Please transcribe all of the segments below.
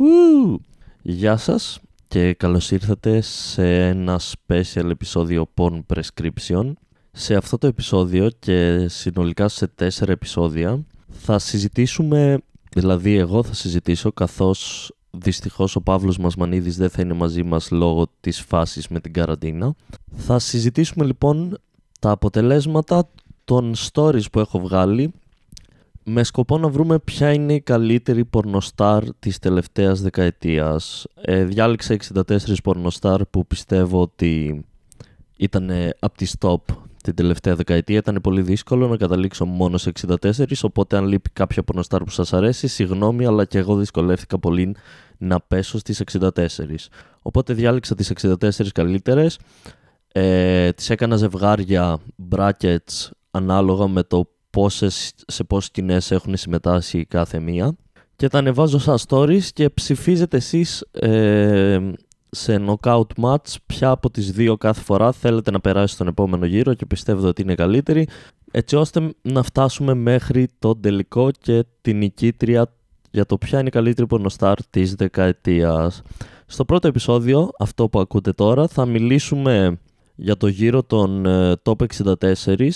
Ου! Γεια σας και καλώς ήρθατε σε ένα special επεισόδιο Porn Prescription. Σε αυτό το επεισόδιο και συνολικά σε τέσσερα επεισόδια θα συζητήσουμε, δηλαδή εγώ θα συζητήσω καθώς δυστυχώς ο Παύλος Μασμανίδης δεν θα είναι μαζί μας λόγω της φάσης με την καραντίνα. Θα συζητήσουμε λοιπόν τα αποτελέσματα των stories που έχω βγάλει με σκοπό να βρούμε ποια είναι η καλύτερη πορνοστάρ της τελευταίας δεκαετίας. Ε, διάλεξα 64 πορνοστάρ που πιστεύω ότι ήταν από τις top την τελευταία δεκαετία. Ήταν πολύ δύσκολο να καταλήξω μόνο σε 64, οπότε αν λείπει κάποια πορνοστάρ που σας αρέσει, συγγνώμη, αλλά και εγώ δυσκολεύτηκα πολύ να πέσω στις 64. Οπότε διάλεξα τις 64 καλύτερες, ε, τις έκανα ζευγάρια brackets ανάλογα με το πόσες, σε πόσες σκηνές έχουν συμμετάσχει κάθε μία και τα ανεβάζω σαν stories και ψηφίζετε εσείς ε, σε knockout match ποια από τις δύο κάθε φορά θέλετε να περάσει στον επόμενο γύρο και πιστεύετε ότι είναι καλύτερη έτσι ώστε να φτάσουμε μέχρι το τελικό και την νικήτρια για το ποια είναι η καλύτερη πορνοστάρ της δεκαετίας. Στο πρώτο επεισόδιο, αυτό που ακούτε τώρα, θα μιλήσουμε για το γύρο των ε, Top 64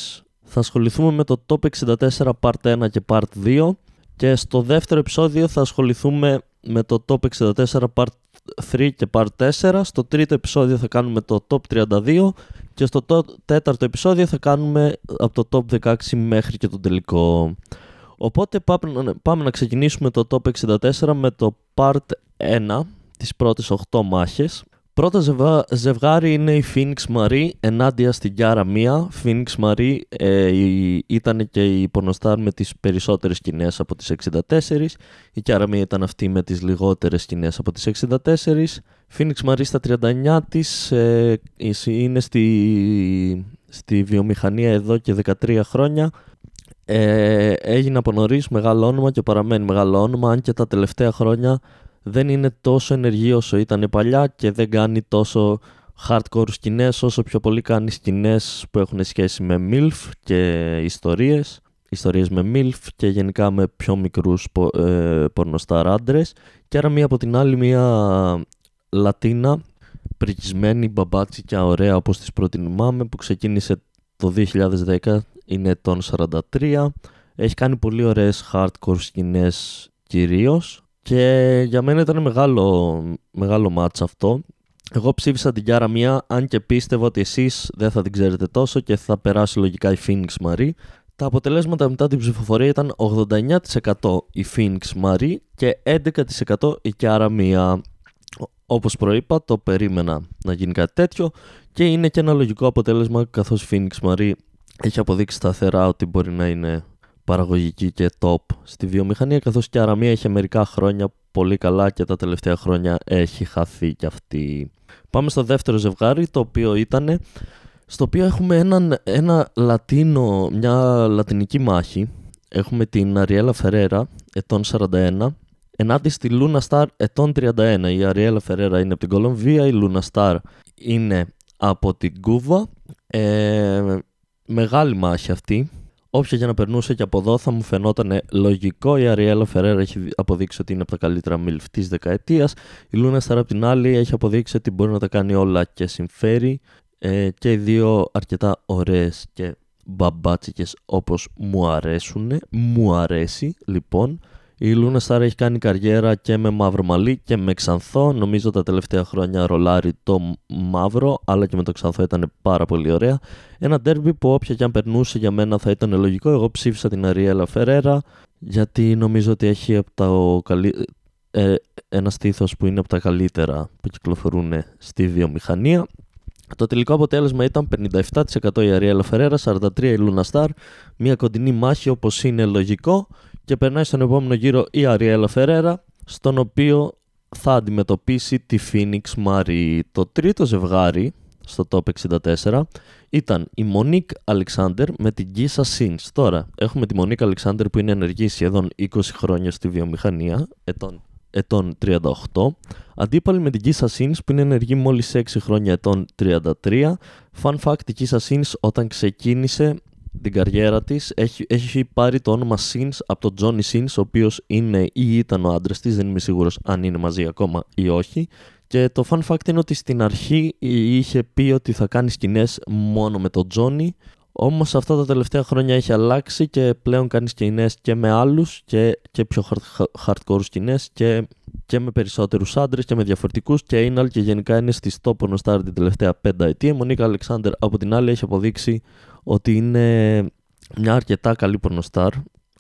θα ασχοληθούμε με το Top 64 Part 1 και Part 2 και στο δεύτερο επεισόδιο θα ασχοληθούμε με το Top 64 Part 3 και Part 4. Στο τρίτο επεισόδιο θα κάνουμε το Top 32 και στο τέταρτο επεισόδιο θα κάνουμε από το Top 16 μέχρι και το τελικό. Οπότε πάμε να ξεκινήσουμε το Top 64 με το Part 1, τις πρώτες 8 μάχες. Πρώτο ζευγάρι είναι η Phoenix Marie ενάντια στην Kiara Mia. Phoenix Marie ε, ήταν και η πορνοστάρ με τις περισσότερες σκηνές από τις 64. Η Kiara Mia ήταν αυτή με τις λιγότερες σκηνές από τις 64. Phoenix Marie στα 39 της ε, είναι στη, στη βιομηχανία εδώ και 13 χρόνια. Ε, έγινε από νωρίς μεγάλο όνομα και παραμένει μεγάλο όνομα αν και τα τελευταία χρόνια δεν είναι τόσο ενεργή όσο ήταν παλιά και δεν κάνει τόσο hardcore σκηνές όσο πιο πολύ κάνει σκηνές που έχουν σχέση με MILF και ιστορίες ιστορίες με MILF και γενικά με πιο μικρούς ε, πορνοστάρ άντρες. Και άρα μία από την άλλη μία Λατίνα πρικισμένη μπαμπάτσι ωραία όπως τις προτιμάμε που ξεκίνησε το 2010 είναι τον 43 έχει κάνει πολύ ωραίες hardcore σκηνές κυρίως και για μένα ήταν μεγάλο, μεγάλο μάτς αυτό. Εγώ ψήφισα την Κιάρα Μία, αν και πίστευα ότι εσείς δεν θα την ξέρετε τόσο και θα περάσει λογικά η Phoenix Marie. Τα αποτελέσματα μετά την ψηφοφορία ήταν 89% η Phoenix Marie και 11% η Κιάρα Μία. Όπως προείπα, το περίμενα να γίνει κάτι τέτοιο και είναι και ένα λογικό αποτέλεσμα καθώς η Phoenix Marie έχει αποδείξει σταθερά ότι μπορεί να είναι παραγωγική και top στη βιομηχανία καθώς και η Αραμία είχε μερικά χρόνια πολύ καλά και τα τελευταία χρόνια έχει χαθεί κι αυτή. Πάμε στο δεύτερο ζευγάρι το οποίο ήταν στο οποίο έχουμε έναν, ένα λατίνο, μια λατινική μάχη. Έχουμε την Αριέλα Φερέρα ετών 41 ενάντια στη Λούνα Σταρ ετών 31. Η Αριέλα Φερέρα είναι από την Κολομβία, η Λούνα Σταρ είναι από την Κούβα. Ε, μεγάλη μάχη αυτή όποια για να περνούσε και από εδώ θα μου φαινόταν λογικό. Η Αριέλα Φερέρα έχει αποδείξει ότι είναι από τα καλύτερα μιλφ της δεκαετίας. Η Λούνα Σταρ απ' την άλλη έχει αποδείξει ότι μπορεί να τα κάνει όλα και συμφέρει. Ε, και οι δύο αρκετά ωραίες και μπαμπάτσικες όπως μου αρέσουν. Μου αρέσει λοιπόν. Η Λούνα Σταρ έχει κάνει καριέρα και με μαύρο μαλλί και με ξανθό. Νομίζω τα τελευταία χρόνια ρολάρει το μαύρο, αλλά και με το ξανθό ήταν πάρα πολύ ωραία. Ένα ντέρμπι που όποια και αν περνούσε για μένα θα ήταν λογικό. Εγώ ψήφισα την Αριέλα Φερέρα, γιατί νομίζω ότι έχει από τα καλύ... ε, ένα στήθος που είναι από τα καλύτερα που κυκλοφορούν στη βιομηχανία. Το τελικό αποτέλεσμα ήταν 57% η Αριέλα Φερέρα, 43% η Λούνα Σταρ. Μια κοντινή μάχη όπως είναι λογικό και περνάει στον επόμενο γύρο η Αριέλα Φερέρα, στον οποίο θα αντιμετωπίσει τη Phoenix Marie. Το τρίτο ζευγάρι στο top 64 ήταν η Monique Alexander με την Gisa Sins. Τώρα έχουμε τη Monique Alexander που είναι ενεργή σχεδόν 20 χρόνια στη βιομηχανία, ετών, ετών 38. Αντίπαλη με την Gisa Sins που είναι ενεργή μόλις 6 χρόνια ετών 33. Fun fact, η Gisa Sins όταν ξεκίνησε την καριέρα της. Έχει, έχει πάρει το όνομα Sins από τον Johnny Sins, ο οποίος είναι ή ήταν ο άντρας της, δεν είμαι σίγουρος αν είναι μαζί ακόμα ή όχι. Και το fun fact είναι ότι στην αρχή είχε πει ότι θα κάνει σκηνές μόνο με τον Johnny, όμως αυτά τα τελευταία χρόνια έχει αλλάξει και πλέον κάνει σκηνές και με άλλους και, και πιο hardcore σκηνές και, και με περισσότερους άντρες και με διαφορετικούς και είναι και γενικά είναι στη top Star την τελευταία πέντα ετία. Η Μονίκα Αλεξάνδερ από την άλλη έχει αποδείξει ότι είναι μια αρκετά καλή πορνοστάρ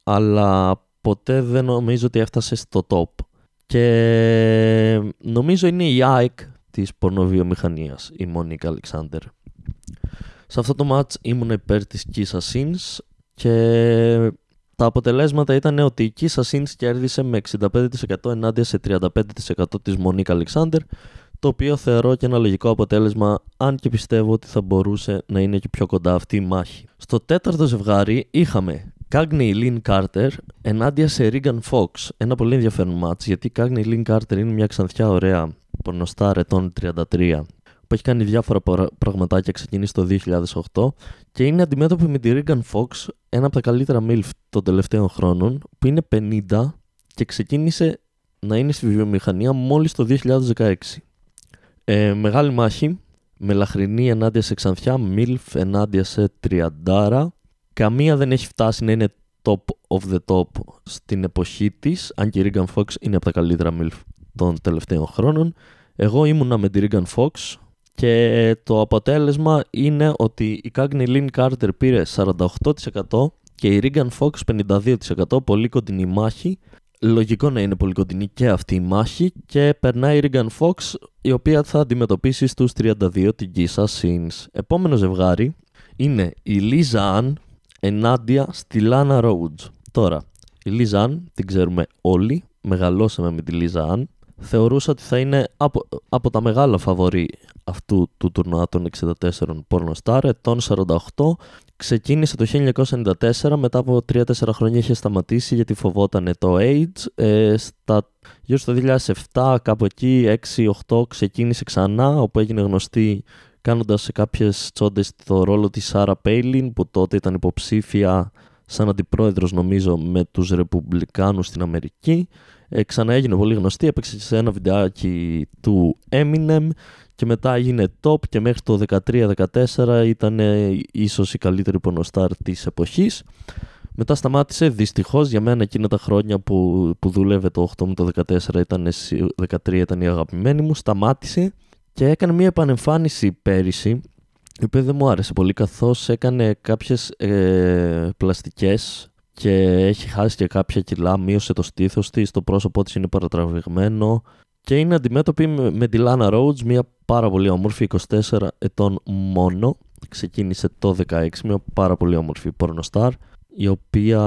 αλλά ποτέ δεν νομίζω ότι έφτασε στο top. Και νομίζω είναι η ΑΕΚ της πορνοβιομηχανίας η Μονίκα Αλεξάνδερ. Σε αυτό το match ήμουν υπέρ της Kisa Sins και τα αποτελέσματα ήταν ότι η Kisa Sins κέρδισε με 65% ενάντια σε 35% της Μονίκα Αλεξάνδερ το οποίο θεωρώ και ένα λογικό αποτέλεσμα αν και πιστεύω ότι θα μπορούσε να είναι και πιο κοντά αυτή η μάχη. Στο τέταρτο ζευγάρι είχαμε Cagney Lynn Carter ενάντια σε Regan Fox. Ένα πολύ ενδιαφέρον μάτς γιατί η Cagney Lynn Carter είναι μια ξανθιά ωραία πορνοστάρ ετών 33 που έχει κάνει διάφορα πραγματάκια ξεκινήσει το 2008 και είναι αντιμέτωπη με τη Regan Fox, ένα από τα καλύτερα MILF των τελευταίων χρόνων, που είναι 50 και ξεκίνησε να είναι στη βιομηχανία μόλις το 2016. Ε, μεγάλη μάχη, με λαχρινή ενάντια σε ξανθιά, MILF ενάντια σε τριαντάρα. Καμία δεν έχει φτάσει να είναι top of the top στην εποχή της, αν και η Regan Fox είναι από τα καλύτερα MILF των τελευταίων χρόνων. Εγώ ήμουνα με τη Regan Fox, και το αποτέλεσμα είναι ότι η Cagney Lynn Carter πήρε 48% και η Regan Fox 52%. Πολύ κοντινή μάχη. Λογικό να είναι πολύ κοντινή και αυτή η μάχη και περνάει η Regan Fox η οποία θα αντιμετωπίσει στους 32 την Kisa Sins. Επόμενο ζευγάρι είναι η Liza Ann ενάντια στη Lana Rhodes. Τώρα, η Liza Ann την ξέρουμε όλοι, μεγαλώσαμε με τη Liza Ann θεωρούσα ότι θα είναι από, από τα μεγάλα φαβορή αυτού του τουρνουά των 64 Pornostar, ετών 48. Ξεκίνησε το 1994, μετά από 3-4 χρόνια είχε σταματήσει γιατί φοβόταν το AIDS. Ε, στα, γύρω στο 2007, κάπου εκεί, 6-8, ξεκίνησε ξανά, όπου έγινε γνωστή κάνοντας σε κάποιες τσόντες το ρόλο της Σάρα Πέιλιν, που τότε ήταν υποψήφια σαν αντιπρόεδρος νομίζω με τους Ρεπουμπλικάνους στην Αμερική. Ε, ξανά έγινε πολύ γνωστή, έπαιξε σε ένα βιντεάκι του Eminem και μετά έγινε top και μέχρι το 13-14 ήταν ίσως η καλύτερη πορνοστάρ της εποχής. Μετά σταμάτησε, δυστυχώς για μένα εκείνα τα χρόνια που, που δούλευε το 8 με το 14 ήταν, 13 ήταν η αγαπημένη μου, σταμάτησε και έκανε μια επανεμφάνιση πέρυσι η οποία δεν μου άρεσε πολύ καθώς έκανε κάποιες ε, πλαστικές και έχει χάσει και κάποια κιλά, μείωσε το στήθος της, το πρόσωπό της είναι παρατραβηγμένο και είναι αντιμέτωπη με τη Lana Rhodes, μια πάρα πολύ όμορφη 24 ετών μόνο. Ξεκίνησε το 16, μια πάρα πολύ όμορφη pornostar, η οποία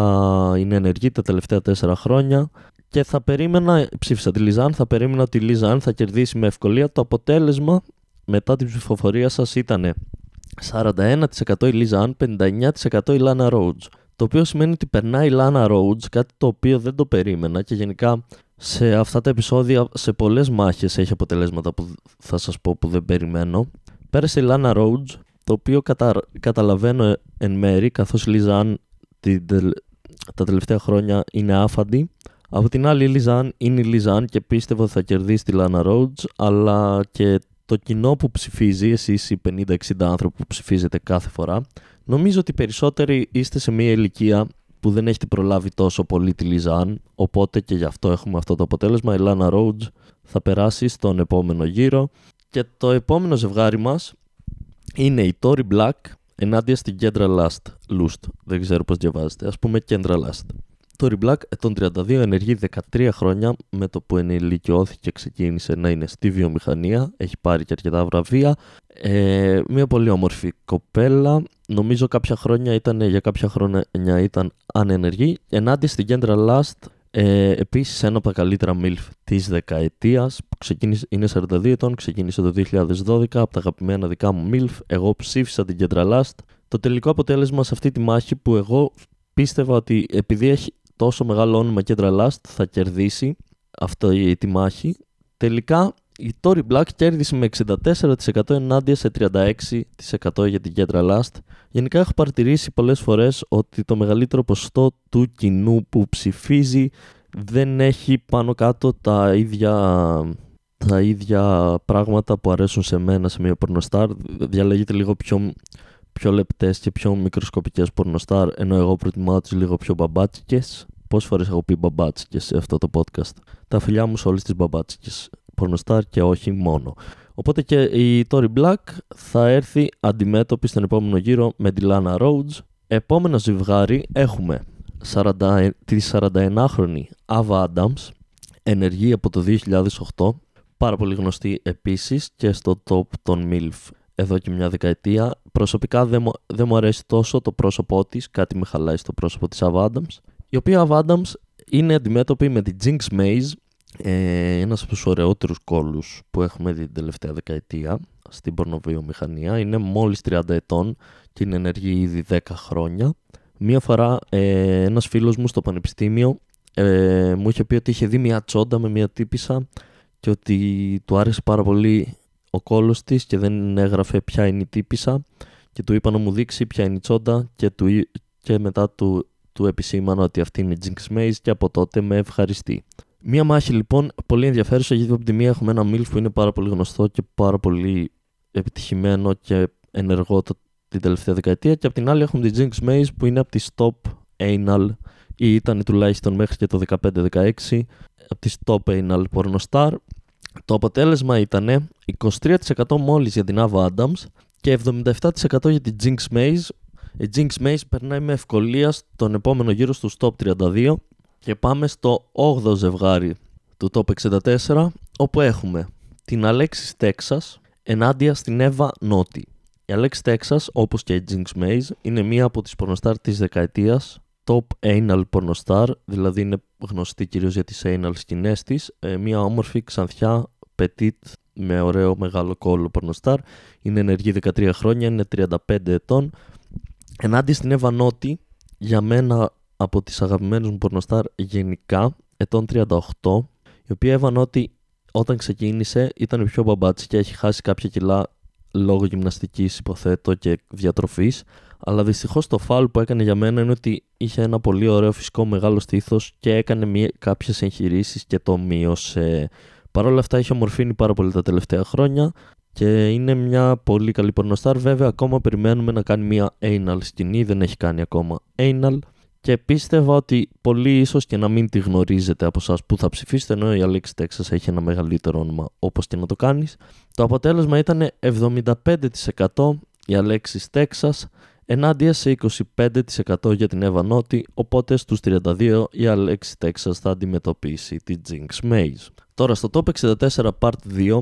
είναι ενεργή τα τελευταία 4 χρόνια και θα περίμενα, ψήφισα τη Λιζάν, θα περίμενα ότι η Λιζάν θα κερδίσει με ευκολία. Το αποτέλεσμα μετά την ψηφοφορία σας ήταν 41% η Λιζάν, 59% η Lana Rhodes. Το οποίο σημαίνει ότι περνάει η Lana Rhodes, κάτι το οποίο δεν το περίμενα και γενικά σε αυτά τα επεισόδια σε πολλές μάχες έχει αποτελέσματα που θα σας πω που δεν περιμένω. Πέρασε η Lana Rhodes, το οποίο κατα... καταλαβαίνω εν μέρη καθώς η Λιζάν τα τελευταία χρόνια είναι άφαντη. Από την άλλη η Λιζάν είναι η Λιζάν και πίστευω ότι θα κερδίσει τη Lana Rhodes αλλά και το κοινό που ψηφίζει, εσείς οι 50-60 άνθρωποι που ψηφίζετε κάθε φορά, νομίζω ότι περισσότεροι είστε σε μια ηλικία που δεν έχετε προλάβει τόσο πολύ τη Λιζάν, οπότε και γι' αυτό έχουμε αυτό το αποτέλεσμα. Η Λάνα Rhodes θα περάσει στον επόμενο γύρο και το επόμενο ζευγάρι μας είναι η Tory Black ενάντια στην Kendra Last. Lust, δεν ξέρω πώς διαβάζετε, ας πούμε Kendra Last. Tory Black, τον 32, ενεργεί 13 χρόνια με το που ενηλικιώθηκε και ξεκίνησε να είναι στη βιομηχανία. Έχει πάρει και αρκετά βραβεία. Ε, μια πολύ όμορφη κοπέλα. Νομίζω κάποια χρόνια ήταν, για κάποια χρόνια ήταν ανενεργή. Ενάντια στην Kendra Last, ε, επίσης ένα από τα καλύτερα MILF της δεκαετίας που ξεκίνησε, είναι 42 ετών, ξεκίνησε το 2012 από τα αγαπημένα δικά μου MILF. Εγώ ψήφισα την Kendra Last. Το τελικό αποτέλεσμα σε αυτή τη μάχη που εγώ πίστευα ότι επειδή έχει τόσο μεγάλο όνομα και Last θα κερδίσει αυτό τη μάχη. Τελικά η Tory Black κέρδισε με 64% ενάντια σε 36% για την κέντρα Last. Γενικά έχω παρατηρήσει πολλές φορές ότι το μεγαλύτερο ποσοστό του κοινού που ψηφίζει δεν έχει πάνω κάτω τα ίδια, τα ίδια πράγματα που αρέσουν σε μένα σε μια πορνοστάρ. Διαλέγεται λίγο πιο, πιο λεπτές και πιο μικροσκοπικές πορνοστάρ, ενώ εγώ προτιμάω τις λίγο πιο μπαμπάτσικες. Πόσες φορές έχω πει μπαμπάτσικες σε αυτό το podcast; Τα φιλιά μου σε όλες τις μπαμπάτσικες πορνοστάρ και όχι μόνο. Οπότε και η Tory Black θα έρθει αντιμέτωπη στον επόμενο γύρο με τη Lana Rhodes. Επόμενο ζευγάρι έχουμε 40, τη 41χρονη Ava Adams, ενεργή από το 2008, πάρα πολύ γνωστή επίσης και στο top των MILF εδώ και μια δεκαετία. Προσωπικά δεν μου, δεν μου αρέσει τόσο το πρόσωπό της, κάτι με χαλάει στο πρόσωπο της Ava Adams, η οποία Ava Adams είναι αντιμέτωπη με την Jinx Maze, ε, ένας από τους ωραιότερους κόλους που έχουμε δει την τελευταία δεκαετία στην πορνοβιομηχανία. Είναι μόλις 30 ετών και είναι ενεργή ήδη 10 χρόνια. Μία φορά ε, ένας φίλος μου στο πανεπιστήμιο ε, μου είχε πει ότι είχε δει μια τσόντα με μια τύπησα και ότι του άρεσε πάρα πολύ ο κόλος της και δεν έγραφε ποια είναι η τύπησα και του είπα να μου δείξει ποια είναι η τσόντα και, του, και μετά του, του επισήμανα ότι αυτή είναι η Jinx Maze και από τότε με ευχαριστεί. Μία μάχη λοιπόν πολύ ενδιαφέρουσα γιατί από τη μία έχουμε ένα MILF που είναι πάρα πολύ γνωστό και πάρα πολύ επιτυχημένο και ενεργό την τελευταία δεκαετία και από την άλλη έχουμε τη Jinx Maze που είναι από τη top anal ή ήταν τουλάχιστον μέχρι και το 15-16 από τη top anal pornostar. Το αποτέλεσμα ήταν 23% μόλις για την Ava Adams και 77% για την Jinx Maze. Η Jinx Maze περνάει με ευκολία στον επόμενο γύρο στους top 32 και πάμε στο 8ο ζευγάρι του Top 64, όπου έχουμε την Αλέξη Τέξας ενάντια στην Εύα Νότι. Η Αλέξη Τέξας, όπως και η Jinx Maze, είναι μία από τις πορνοστάρ της δεκαετίας, top anal πορνοστάρ, δηλαδή είναι γνωστή κυρίως για τις anal σκηνές της, ε, μία όμορφη ξανθιά, petit, με ωραίο μεγάλο κόλλο πορνοστάρ, είναι ενεργή 13 χρόνια, είναι 35 ετών. Ενάντια στην Εύα Νότι, για μένα από τις αγαπημένες μου πορνοστάρ γενικά, ετών 38, η οποία έβανε ότι όταν ξεκίνησε ήταν πιο μπαμπάτσι και έχει χάσει κάποια κιλά λόγω γυμναστικής υποθέτω και διατροφής, αλλά δυστυχώς το φάουλ που έκανε για μένα είναι ότι είχε ένα πολύ ωραίο φυσικό μεγάλο στήθος και έκανε κάποιες εγχειρήσεις και το μείωσε. Παρ' όλα αυτά έχει ομορφύνει πάρα πολύ τα τελευταία χρόνια και είναι μια πολύ καλή πορνοστάρ. Βέβαια, ακόμα περιμένουμε να κάνει μια anal σκηνή, δεν έχει κάνει ακόμα anal και πίστευα ότι πολύ ίσως και να μην τη γνωρίζετε από εσάς που θα ψηφίσετε, ενώ η Αλέξη Τέξα έχει ένα μεγαλύτερο όνομα όπως και να το κάνεις. Το αποτέλεσμα ήταν 75% η Αλέξη Τέξα ενάντια σε 25% για την Εύα Νότι, οπότε στους 32 η Αλέξη Τέξα θα αντιμετωπίσει τη Jinx Maze. Τώρα στο Top 64 Part 2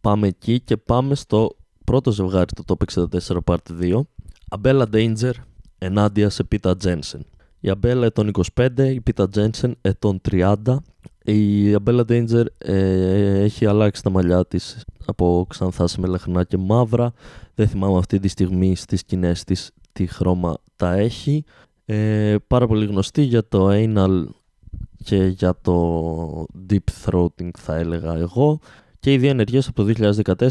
πάμε εκεί και πάμε στο πρώτο ζευγάρι του Top 64 Part 2 Abella Danger ενάντια σε Πίτα Τζένσεν. Η Αμπέλα ετών 25, η Πίτα Τζένσεν ετών 30. Η Αμπέλα Danger ε, έχει αλλάξει τα μαλλιά της από ξανθά σε μελαχρινά και μαύρα. Δεν θυμάμαι αυτή τη στιγμή στις σκηνές της τι χρώμα τα έχει. Ε, πάρα πολύ γνωστή για το anal και για το deep throating θα έλεγα εγώ και οι δύο ενεργές από το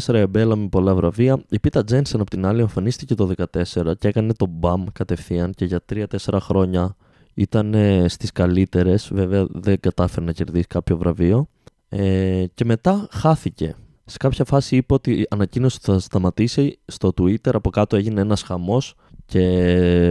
2014, η Αμπέλα με πολλά βραβεία. Η Πίτα Τζένσεν από την άλλη εμφανίστηκε το 2014 και έκανε το μπαμ κατευθείαν και για 3-4 χρόνια ήταν στις καλύτερες, βέβαια δεν κατάφερε να κερδίσει κάποιο βραβείο ε, και μετά χάθηκε. Σε κάποια φάση είπε ότι ανακοίνωσε ότι θα σταματήσει στο Twitter, από κάτω έγινε ένας χαμός και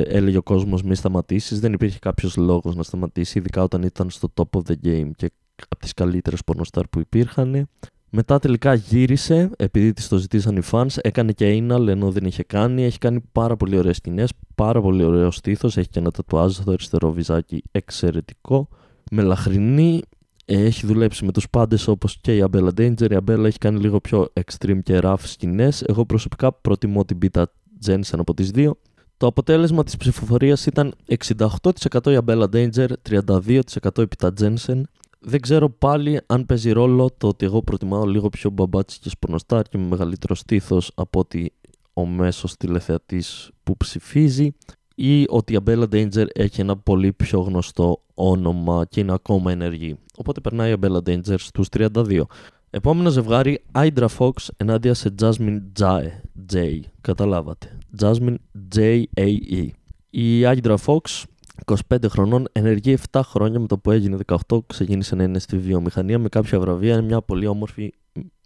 έλεγε ο κόσμος μη σταματήσεις, δεν υπήρχε κάποιος λόγος να σταματήσει, ειδικά όταν ήταν στο top of the game και από τις καλύτερες πορνοστάρ που υπήρχαν. Μετά τελικά γύρισε, επειδή της το ζητήσαν οι fans, έκανε και anal ενώ δεν είχε κάνει. Έχει κάνει πάρα πολύ ωραίες σκηνές, πάρα πολύ ωραίο στήθος. Έχει και ένα τατουάζ στο αριστερό βυζάκι εξαιρετικό. Μελαχρινή, έχει δουλέψει με τους πάντες όπως και η Αμπέλα Danger. Η Αμπέλα έχει κάνει λίγο πιο extreme και rough σκηνές. Εγώ προσωπικά προτιμώ την Beta Jensen από τις δύο. Το αποτέλεσμα της ψηφοφορίας ήταν 68% η Αμπέλα Danger, 32% η Pita Jensen, δεν ξέρω πάλι αν παίζει ρόλο το ότι εγώ προτιμάω λίγο πιο και πορνοστάρ και με μεγαλύτερο στήθος από ότι ο μέσος τηλεθεατής που ψηφίζει ή ότι η Αμπέλα Danger έχει ένα πολύ πιο γνωστό όνομα και είναι ακόμα ενεργή. Οπότε περνάει η Αμπέλα Danger στους 32. Επόμενο ζευγάρι, Hydra Fox ενάντια σε Jasmine Jae. J. Καταλάβατε. Jasmine J-A-E. Η Hydra Fox, 25 χρονών, ενεργεί 7 χρόνια με το που έγινε 18, ξεκίνησε να είναι στη βιομηχανία με κάποια βραβεία. Είναι μια πολύ όμορφη,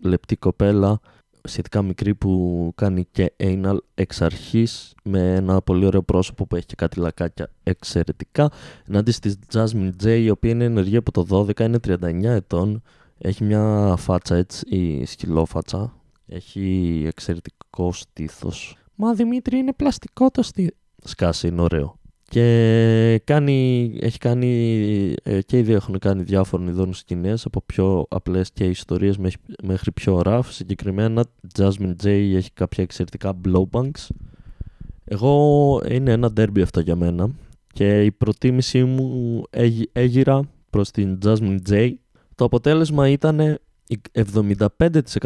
λεπτή κοπέλα, σχετικά μικρή που κάνει και anal εξ αρχής με ένα πολύ ωραίο πρόσωπο που έχει και κάτι λακάκια εξαιρετικά. Ενάντια στη Jasmine J, η οποία είναι ενεργή από το 12, είναι 39 ετών, έχει μια φάτσα έτσι, η σκυλόφατσα. Έχει εξαιρετικό στήθος. Μα Δημήτρη είναι πλαστικό το στήθος. Σκάσει, είναι ωραίο. Και κάνει, έχει κάνει, ε, και οι δύο έχουν κάνει διάφορων ειδών σκηνές από πιο απλές και ιστορίες μέχρι πιο ραφ. Συγκεκριμένα Jasmine J έχει κάποια εξαιρετικά blowbanks. Εγώ είναι ένα derby αυτό για μένα και η προτίμησή μου έγιρα προς την Jasmine J το αποτέλεσμα ήταν 75%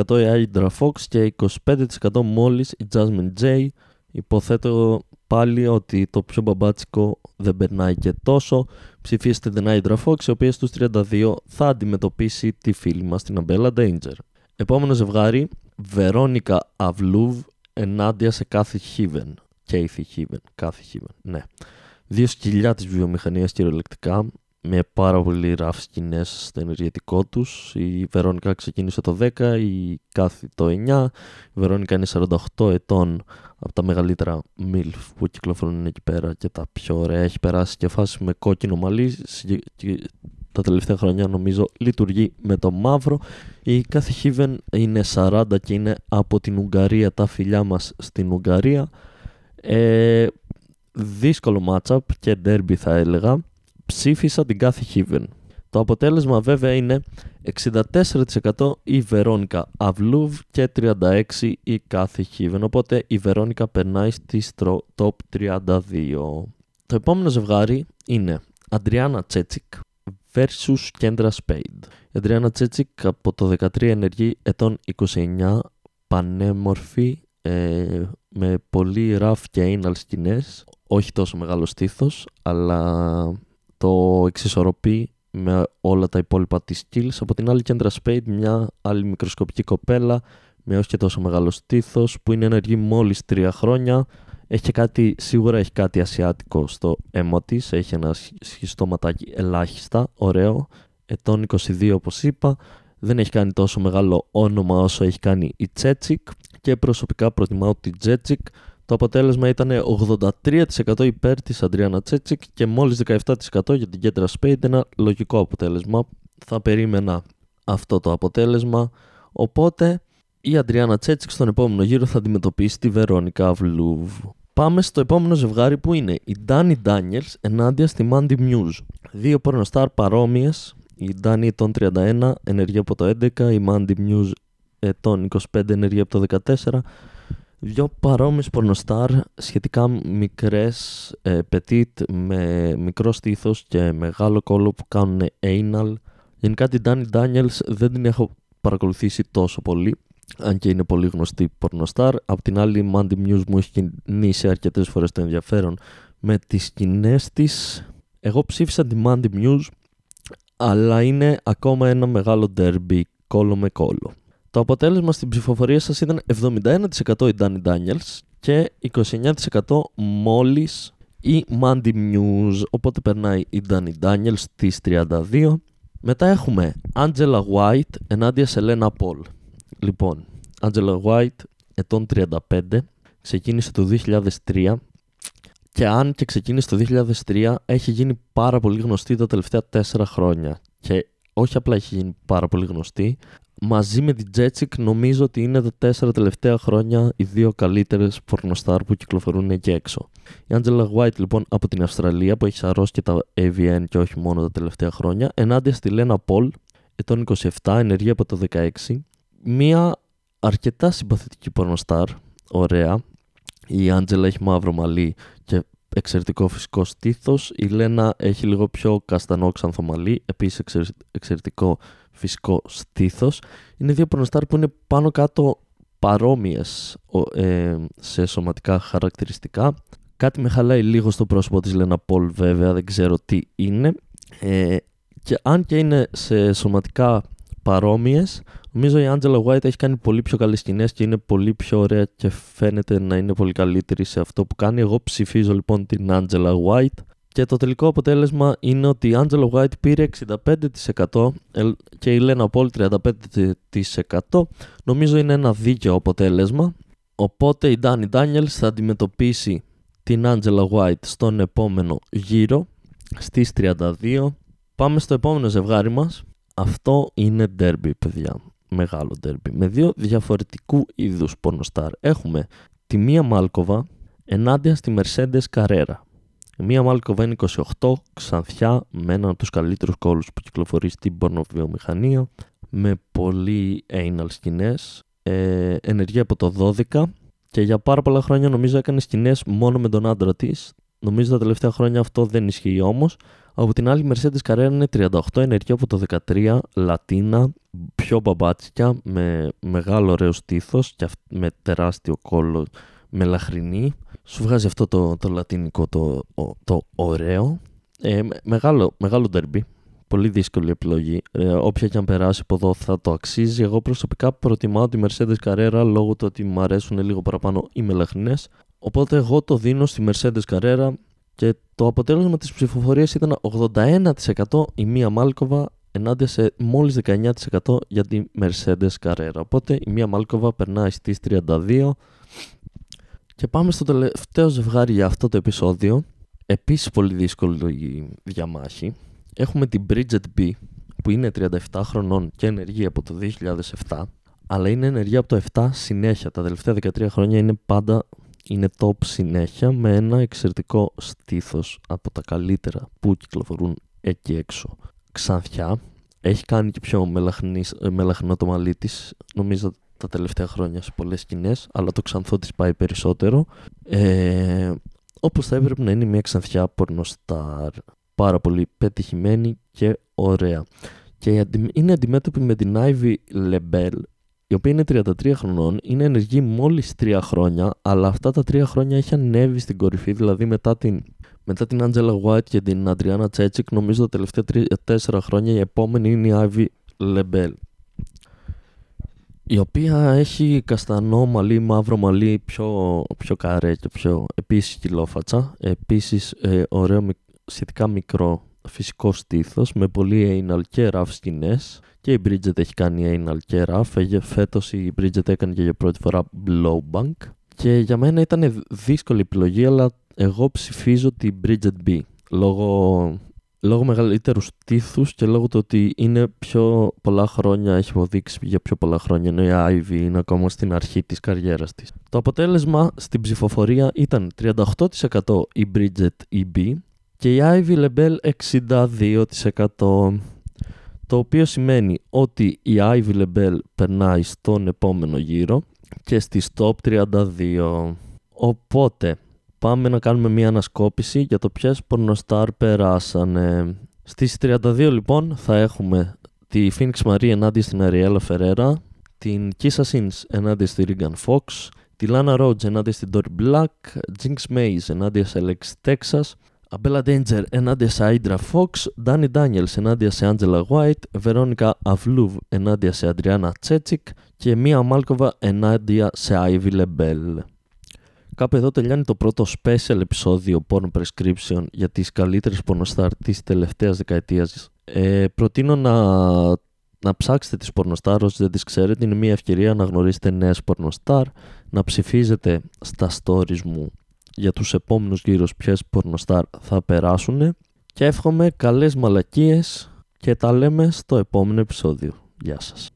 η Hydra Fox και 25% μόλις η Jasmine J. Υποθέτω πάλι ότι το πιο μπαμπάτσικο δεν περνάει και τόσο. Ψηφίστε την Hydra Fox, η οποία στους 32 θα αντιμετωπίσει τη φίλη μας την Aμπέλα Danger. Επόμενο ζευγάρι, Βερόνικα Αυλούβ ενάντια σε κάθε Χίβεν. Κέιθι Χίβεν, κάθε Χίβεν, ναι. Δύο σκυλιά της βιομηχανίας κυριολεκτικά με πάρα πολύ ραφ σκηνές στο ενεργετικό τους. Η Βερόνικα ξεκίνησε το 10, η Κάθη το 9. Η Βερόνικα είναι 48 ετών από τα μεγαλύτερα MILF που κυκλοφορούν εκεί πέρα και τα πιο ωραία. Έχει περάσει και φάση με κόκκινο μαλλί. Τα τελευταία χρόνια νομίζω λειτουργεί με το μαύρο. Η Κάθη Χίβεν είναι 40 και είναι από την Ουγγαρία. Τα φιλιά μας στην Ουγγαρία. Ε, δύσκολο matchup και derby θα έλεγα ψήφισα την κάθε Χίβεν. Το αποτέλεσμα βέβαια είναι 64% η Βερόνικα Αυλούβ και 36% η κάθε Χίβεν. Οπότε η Βερόνικα περνάει στη top 32. Το επόμενο ζευγάρι είναι Αντριάννα Τσέτσικ versus Κέντρα Σπέιντ. Η Αντριάννα Τσέτσικ από το 13 ενεργεί ετών 29, πανέμορφη, ε, με πολύ ραφ και anal σκηνές, όχι τόσο μεγάλο στήθος, αλλά το εξισορροπεί με όλα τα υπόλοιπα της skills. Από την άλλη Κέντρα Spade, μια άλλη μικροσκοπική κοπέλα με όχι και τόσο μεγάλο στήθος που είναι ενεργή μόλις τρία χρόνια. Έχει κάτι, σίγουρα έχει κάτι ασιάτικο στο αίμα της. Έχει ένα σχιστό ματάκι ελάχιστα, ωραίο. Ετών 22 όπως είπα. Δεν έχει κάνει τόσο μεγάλο όνομα όσο έχει κάνει η Τσέτσικ και προσωπικά προτιμάω τη Τσέτσικ το αποτέλεσμα ήταν 83% υπέρ της Αντριάννα Τσέτσικ και μόλις 17% για την Κέντρα Σπέιντ, ένα λογικό αποτέλεσμα. Θα περίμενα αυτό το αποτέλεσμα, οπότε η Αντριάννα Τσέτσικ στον επόμενο γύρο θα αντιμετωπίσει τη Βερόνικα Βλούβ. Πάμε στο επόμενο ζευγάρι που είναι η Ντάνι Ντάνιελς ενάντια στη Mandy Muse. Δύο πορνοστάρ παρόμοιες, η Ντάνι ετών 31, ενεργή από το 11, η Mandy Muse ετών 25, ενεργή από το 14. Δυο παρόμοιες πορνοστάρ, σχετικά μικρές, ε, petit, με μικρό στήθος και μεγάλο κόλλο που κάνουν anal. Γενικά την Danny Daniels δεν την έχω παρακολουθήσει τόσο πολύ, αν και είναι πολύ γνωστή πορνοστάρ. Απ' την άλλη η Mandy Muse μου έχει κινήσει αρκετές φορές το ενδιαφέρον με τις σκηνές της. Εγώ ψήφισα τη Mandy Muse, αλλά είναι ακόμα ένα μεγάλο derby κόλλο με κόλλο. Το αποτέλεσμα στην ψηφοφορία σας ήταν 71% η Danny Daniels και 29% μόλις η Mandy News. Οπότε περνάει η Danny Daniels στις 32. Μετά έχουμε Angela White ενάντια σε Lena Paul. Λοιπόν, Angela White ετών 35, ξεκίνησε το 2003 και αν και ξεκίνησε το 2003 έχει γίνει πάρα πολύ γνωστή τα τελευταία 4 χρόνια και όχι απλά έχει γίνει πάρα πολύ γνωστή μαζί με την Jetsik νομίζω ότι είναι τα τέσσερα τελευταία χρόνια οι δύο καλύτερες πορνοστάρ που κυκλοφορούν εκεί έξω. Η Angela White λοιπόν από την Αυστραλία που έχει σαρώσει και τα AVN και όχι μόνο τα τελευταία χρόνια, ενάντια στη Lena Paul, ετών 27, ενεργή από το 16. Μία αρκετά συμπαθητική πορνοστάρ, ωραία. Η Angela έχει μαύρο μαλλί και εξαιρετικό φυσικό στήθος. Η Λένα έχει λίγο πιο καστανό ξανθομαλί, επίσης εξαιρετικό φυσικό στήθος. Είναι δύο πορνοστάρ που είναι πάνω κάτω παρόμοιες ε, σε σωματικά χαρακτηριστικά. Κάτι με χαλάει λίγο στο πρόσωπο της Λένα Πολ βέβαια, δεν ξέρω τι είναι. Ε, και αν και είναι σε σωματικά παρόμοιες. Νομίζω η Angela White έχει κάνει πολύ πιο καλές σκηνές και είναι πολύ πιο ωραία και φαίνεται να είναι πολύ καλύτερη σε αυτό που κάνει. Εγώ ψηφίζω λοιπόν την Angela White. Και το τελικό αποτέλεσμα είναι ότι η Angela White πήρε 65% και η Lena Paul 35%. Νομίζω είναι ένα δίκαιο αποτέλεσμα. Οπότε η Danny Daniels θα αντιμετωπίσει την Angela White στον επόμενο γύρο στις 32. Πάμε στο επόμενο ζευγάρι μας. Αυτό είναι derby, παιδιά. Μεγάλο derby. Με δύο διαφορετικού είδους πορνοστάρ. Έχουμε τη Μία Μάλκοβα ενάντια στη Mercedes Carrera. Η Μία Μάλκοβα είναι 28, ξανθιά, με έναν από τους καλύτερους κόλους που κυκλοφορεί στην πορνοβιομηχανία, με πολύ anal σκηνές, ε, ενεργεία από το 12 και για πάρα πολλά χρόνια νομίζω έκανε σκηνές μόνο με τον άντρα της. Νομίζω τα τελευταία χρόνια αυτό δεν ισχύει όμως. Από την άλλη, η Mercedes Carrera είναι 38, ενεργεία από το 13, λατίνα, πιο μπαμπάτσια, με μεγάλο ωραίο στήθος και με τεράστιο κόλλο με λαχρινή. Σου βγάζει αυτό το, το λατινικό το, το ωραίο. Ε, μεγάλο, μεγάλο ντερμπι. Πολύ δύσκολη επιλογή. Ε, όποια και αν περάσει από εδώ θα το αξίζει. Εγώ προσωπικά προτιμάω τη Mercedes Carrera λόγω του ότι μου αρέσουν λίγο παραπάνω οι μελαχρινές. Οπότε εγώ το δίνω στη Mercedes Carrera και το αποτέλεσμα της ψηφοφορίας ήταν 81% η Μία Μάλκοβα ενάντια σε μόλις 19% για τη Mercedes Carrera. Οπότε η Μία Μάλκοβα περνάει στις 32 και πάμε στο τελευταίο ζευγάρι για αυτό το επεισόδιο. Επίσης πολύ δύσκολο η διαμάχη. Έχουμε την Bridget B που είναι 37 χρονών και ενεργή από το 2007 αλλά είναι ενεργή από το 7 συνέχεια. Τα τελευταία 13 χρόνια είναι πάντα είναι top συνέχεια με ένα εξαιρετικό στήθος από τα καλύτερα που κυκλοφορούν εκεί έξω. Ξανθιά, έχει κάνει και πιο μελαχνό το μαλλί της, νομίζω τα τελευταία χρόνια σε πολλές σκηνές, αλλά το ξανθό της πάει περισσότερο. Ε, όπως θα έπρεπε να είναι μια ξανθιά πορνοστάρ, πάρα πολύ πετυχημένη και ωραία. Και είναι αντιμέτωπη με την Ivy Lebel, η οποία είναι 33 χρονών, είναι ενεργή μόλις 3 χρόνια, αλλά αυτά τα 3 χρόνια έχει ανέβει στην κορυφή, δηλαδή μετά την, μετά την Angela White και την Adriana Τσέτσικ, νομίζω τα τελευταία 4 χρόνια η επόμενη είναι η Ivy Lebel η οποία έχει καστανό μαλλί, μαύρο μαλλί, πιο, πιο καρέ και πιο επίσης κιλόφατσα. Επίσης ε, ωραίο, σχετικά μικρό φυσικό στήθος με πολύ anal και rough σκηνές και η Bridget έχει κάνει anal και rough. Φέτος η Bridget έκανε και για πρώτη φορά blowbank και για μένα ήταν δύσκολη επιλογή αλλά εγώ ψηφίζω την Bridget B λόγω λόγω μεγαλύτερους στήθου και λόγω του ότι είναι πιο πολλά χρόνια, έχει αποδείξει για πιο πολλά χρόνια, ενώ η Ivy είναι ακόμα στην αρχή της καριέρας της. Το αποτέλεσμα στην ψηφοφορία ήταν 38% η Bridget EB και η Ivy Lebel 62%. Το οποίο σημαίνει ότι η Ivy Lebel περνάει στον επόμενο γύρο και στη top 32. Οπότε πάμε να κάνουμε μια ανασκόπηση για το ποιες πορνοστάρ περάσανε. Στις 32 λοιπόν θα έχουμε τη Phoenix Marie ενάντια στην Ariella Ferreira, την Kissa Sins ενάντια στη Regan Fox, τη Lana Rhodes ενάντια στην Dory Black, Jinx Mays ενάντια σε Alex Texas, Abella Danger ενάντια σε Aydra Fox, Danny Daniels ενάντια σε Angela White, Veronica Avluv ενάντια σε Adriana Τσέτσικ και Mia Malkova ενάντια σε Ivy Lebel. Κάπου εδώ τελειώνει το πρώτο special επεισόδιο Porn Prescription για τις καλύτερες πορνοστάρ της τελευταίας δεκαετίας. Ε, προτείνω να, να ψάξετε τις πορνοστάρ όσοι δεν τις ξέρετε. Είναι μια ευκαιρία να γνωρίσετε νέες πορνοστάρ, να ψηφίζετε στα stories μου για τους επόμενους γύρους ποιες πορνοστάρ θα περάσουν και εύχομαι καλές μαλακίες και τα λέμε στο επόμενο επεισόδιο. Γεια σας.